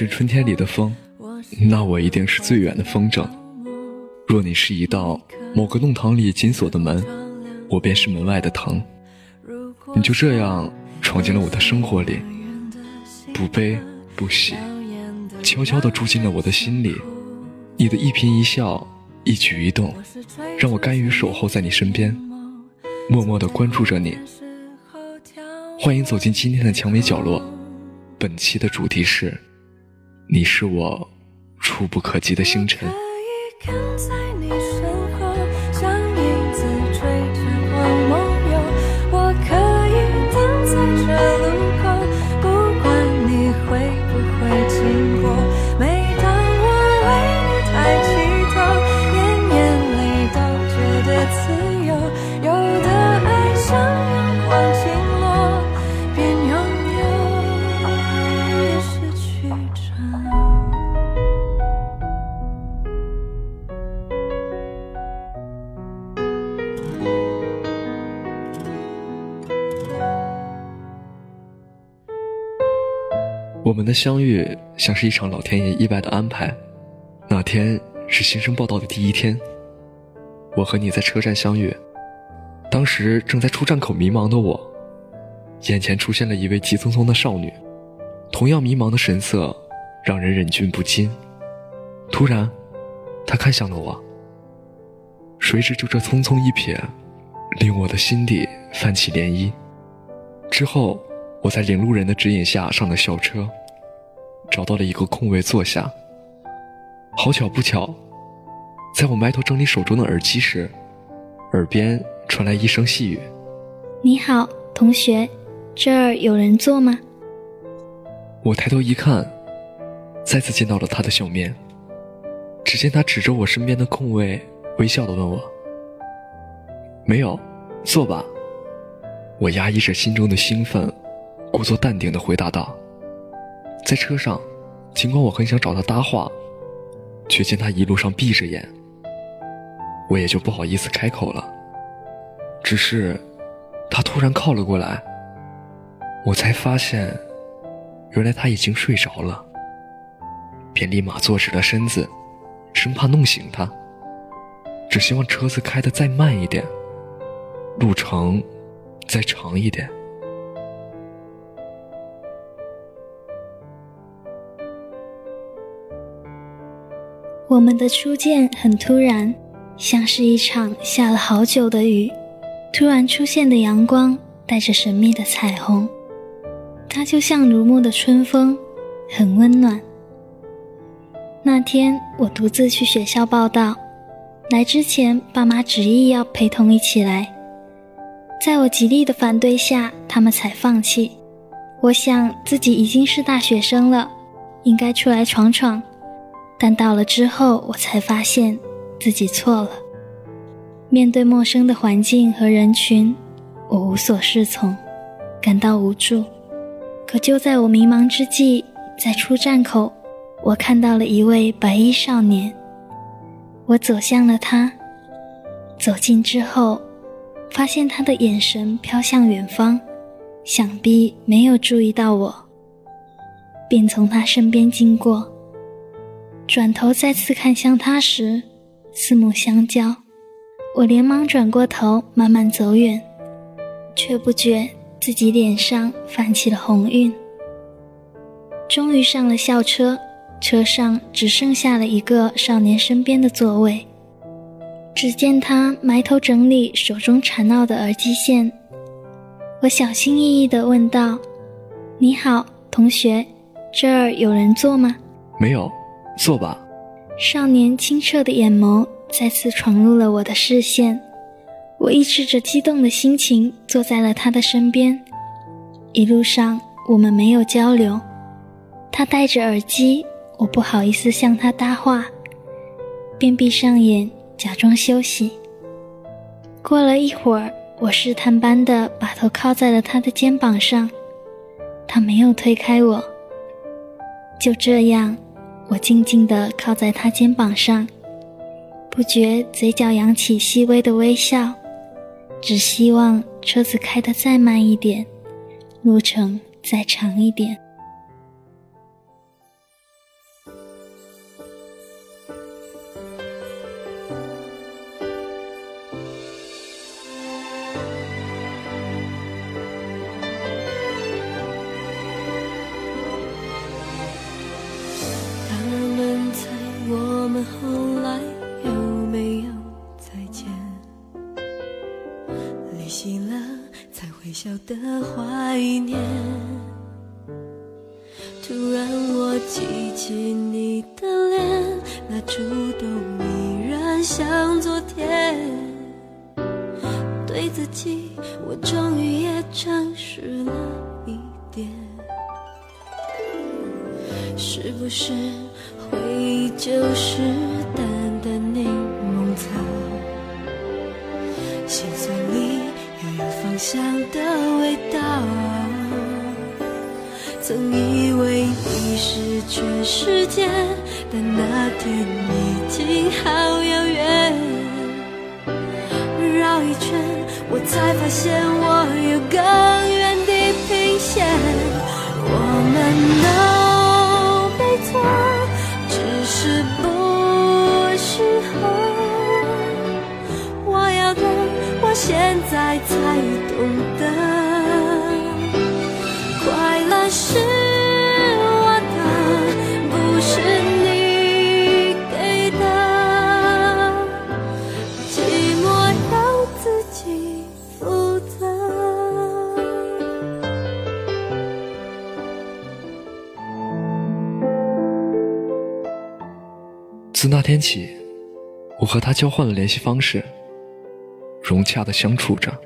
阵春天里的风，那我一定是最远的风筝；若你是一道某个弄堂里紧锁的门，我便是门外的藤。你就这样闯进了我的生活里，不悲不喜，悄悄地住进了我的心里。你的一颦一笑，一举一动，让我甘于守候在你身边，默默地关注着你。欢迎走进今天的蔷薇角落。本期的主题是：你是我触不可及的星辰。在你身后，像影子追着光梦游。我可以等在这。我们的相遇像是一场老天爷意外的安排。那天是新生报道的第一天，我和你在车站相遇。当时正在出站口迷茫的我，眼前出现了一位急匆匆的少女，同样迷茫的神色让人忍俊不禁。突然，她看向了我，谁知就这匆匆一瞥，令我的心底泛起涟漪。之后，我在领路人的指引下上了校车。找到了一个空位坐下。好巧不巧，在我埋头整理手中的耳机时，耳边传来一声细语：“你好，同学，这儿有人坐吗？”我抬头一看，再次见到了他的笑面。只见他指着我身边的空位，微笑的问我：“没有，坐吧。”我压抑着心中的兴奋，故作淡定的回答道。在车上，尽管我很想找他搭话，却见他一路上闭着眼，我也就不好意思开口了。只是，他突然靠了过来，我才发现，原来他已经睡着了，便立马坐直了身子，生怕弄醒他，只希望车子开得再慢一点，路程再长一点。我们的初见很突然，像是一场下了好久的雨，突然出现的阳光带着神秘的彩虹，它就像如沐的春风，很温暖。那天我独自去学校报道，来之前爸妈执意要陪同一起来，在我极力的反对下，他们才放弃。我想自己已经是大学生了，应该出来闯闯。但到了之后，我才发现自己错了。面对陌生的环境和人群，我无所适从，感到无助。可就在我迷茫之际，在出站口，我看到了一位白衣少年。我走向了他，走近之后，发现他的眼神飘向远方，想必没有注意到我，便从他身边经过。转头再次看向他时，四目相交，我连忙转过头，慢慢走远，却不觉自己脸上泛起了红晕。终于上了校车，车上只剩下了一个少年身边的座位。只见他埋头整理手中缠绕的耳机线，我小心翼翼地问道：“你好，同学，这儿有人坐吗？”“没有。”坐吧。少年清澈的眼眸再次闯入了我的视线，我抑制着激动的心情坐在了他的身边。一路上我们没有交流，他戴着耳机，我不好意思向他搭话，便闭上眼假装休息。过了一会儿，我试探般的把头靠在了他的肩膀上，他没有推开我。就这样。我静静地靠在他肩膀上，不觉嘴角扬起细微的微笑，只希望车子开得再慢一点，路程再长一点。小的怀念，突然我记起你的脸，那触动依然像昨天。对自己，我终于也诚实了一点。是不是回忆就是香的味道，曾以为你是全世界，但那天已经好遥远。绕一圈，我才发现我有更远地平线。我们都没错，只是不适合。我要的，我现在才。天起，我和他交换了联系方式，融洽的相处着。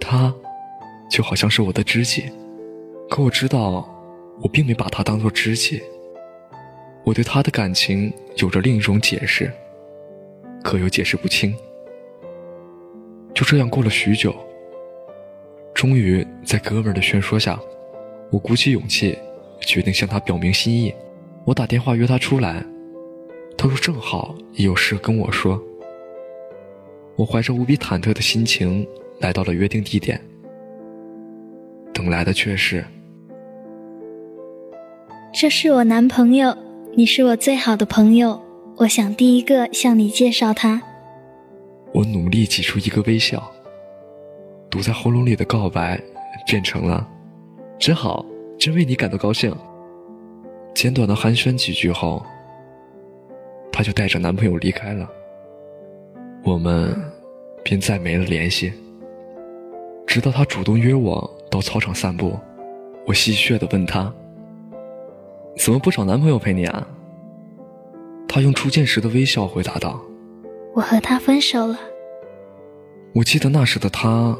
他，就好像是我的知己，可我知道，我并没把他当做知己。我对他的感情有着另一种解释，可又解释不清。就这样过了许久，终于在哥们儿的劝说下，我鼓起勇气，决定向他表明心意。我打电话约他出来，他说正好也有事跟我说。我怀着无比忐忑的心情。来到了约定地点，等来的却是：这是我男朋友，你是我最好的朋友，我想第一个向你介绍他。我努力挤出一个微笑，堵在喉咙里的告白变成了：真好，真为你感到高兴。简短的寒暄几句后，她就带着男朋友离开了，我们便再没了联系。直到她主动约我到操场散步，我戏谑地问她：“怎么不找男朋友陪你啊？”她用初见时的微笑回答道：“我和他分手了。”我记得那时的她，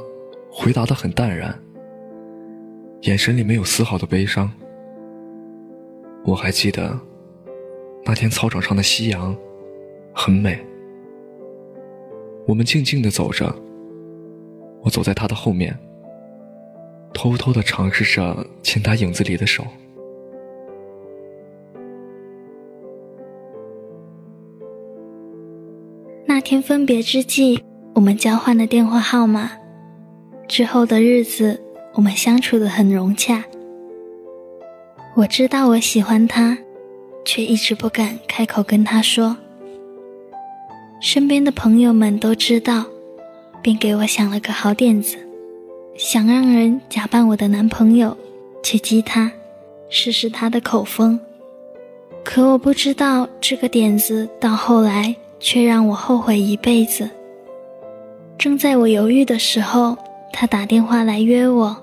回答的很淡然，眼神里没有丝毫的悲伤。我还记得，那天操场上的夕阳，很美。我们静静地走着。我走在他的后面，偷偷的尝试着牵他影子里的手。那天分别之际，我们交换了电话号码。之后的日子，我们相处的很融洽。我知道我喜欢他，却一直不敢开口跟他说。身边的朋友们都知道。便给我想了个好点子，想让人假扮我的男朋友，去激他，试试他的口风。可我不知道这个点子到后来却让我后悔一辈子。正在我犹豫的时候，他打电话来约我，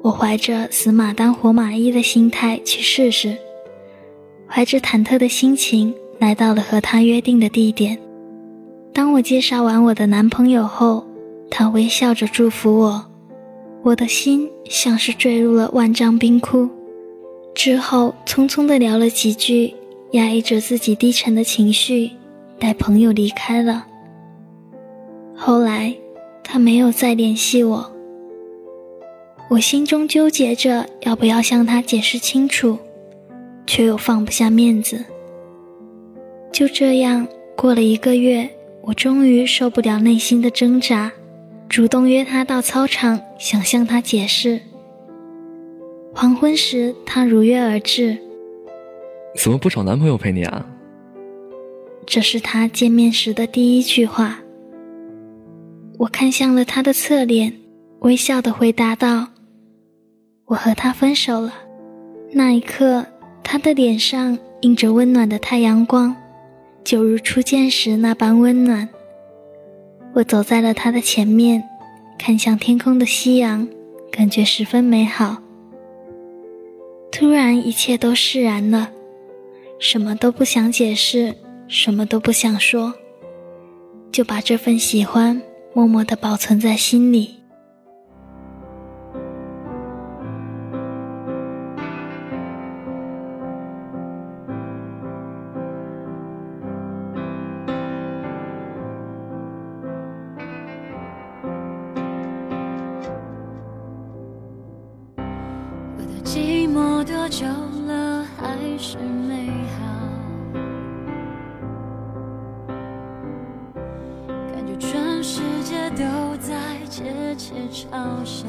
我怀着死马当活马医的心态去试试，怀着忐忑的心情来到了和他约定的地点。当我介绍完我的男朋友后，他微笑着祝福我，我的心像是坠入了万丈冰窟。之后匆匆的聊了几句，压抑着自己低沉的情绪，带朋友离开了。后来，他没有再联系我，我心中纠结着要不要向他解释清楚，却又放不下面子。就这样过了一个月。我终于受不了内心的挣扎，主动约他到操场，想向他解释。黄昏时，他如约而至。怎么不找男朋友陪你啊？这是他见面时的第一句话。我看向了他的侧脸，微笑的回答道：“我和他分手了。”那一刻，他的脸上映着温暖的太阳光，就如初见时那般温暖。我走在了他的前面，看向天空的夕阳，感觉十分美好。突然，一切都释然了，什么都不想解释，什么都不想说，就把这份喜欢默默地保存在心里。久了，还是美好？感觉全世界都在窃窃嘲笑，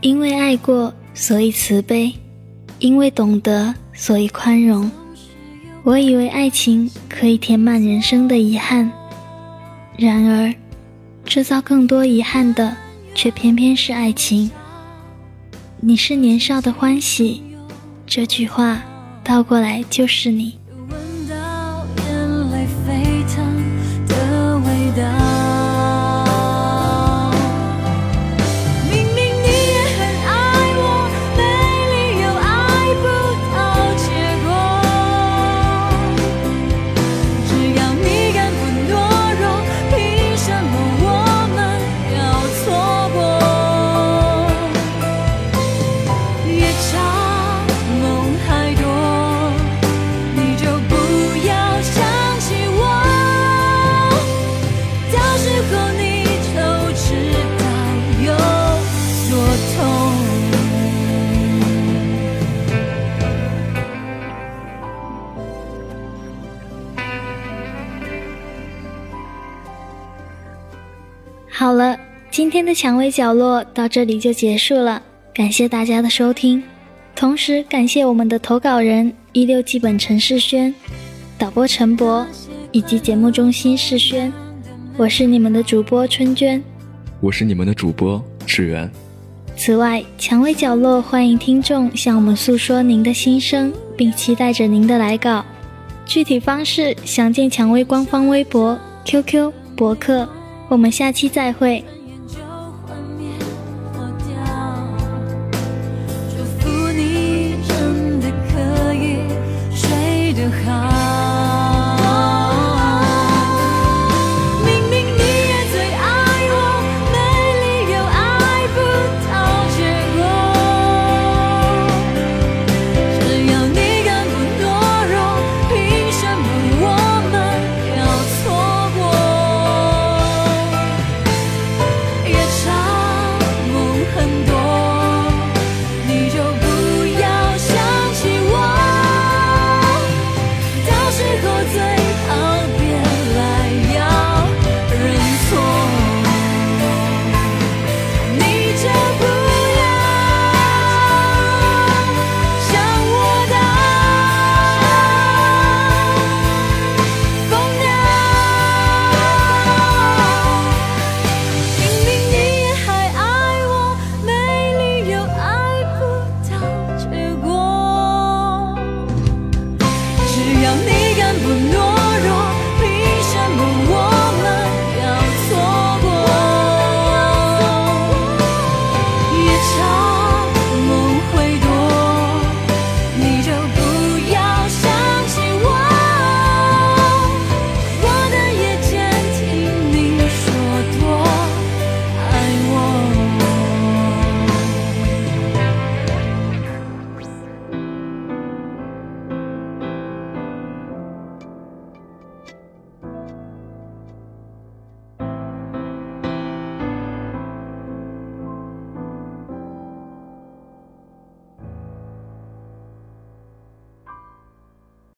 因为爱过，所以慈悲；因为懂得，所以宽容。我以为爱情可以填满人生的遗憾，然而，制造更多遗憾的，却偏偏是爱情。你是年少的欢喜，这句话倒过来就是你。好了，今天的蔷薇角落到这里就结束了，感谢大家的收听，同时感谢我们的投稿人一六基本陈世轩，导播陈博以及节目中心世轩，我是你们的主播春娟，我是你们的主播志远。此外，蔷薇角落欢迎听众向我们诉说您的心声，并期待着您的来稿，具体方式详见蔷薇官方微博、QQ、博客。我们下期再会。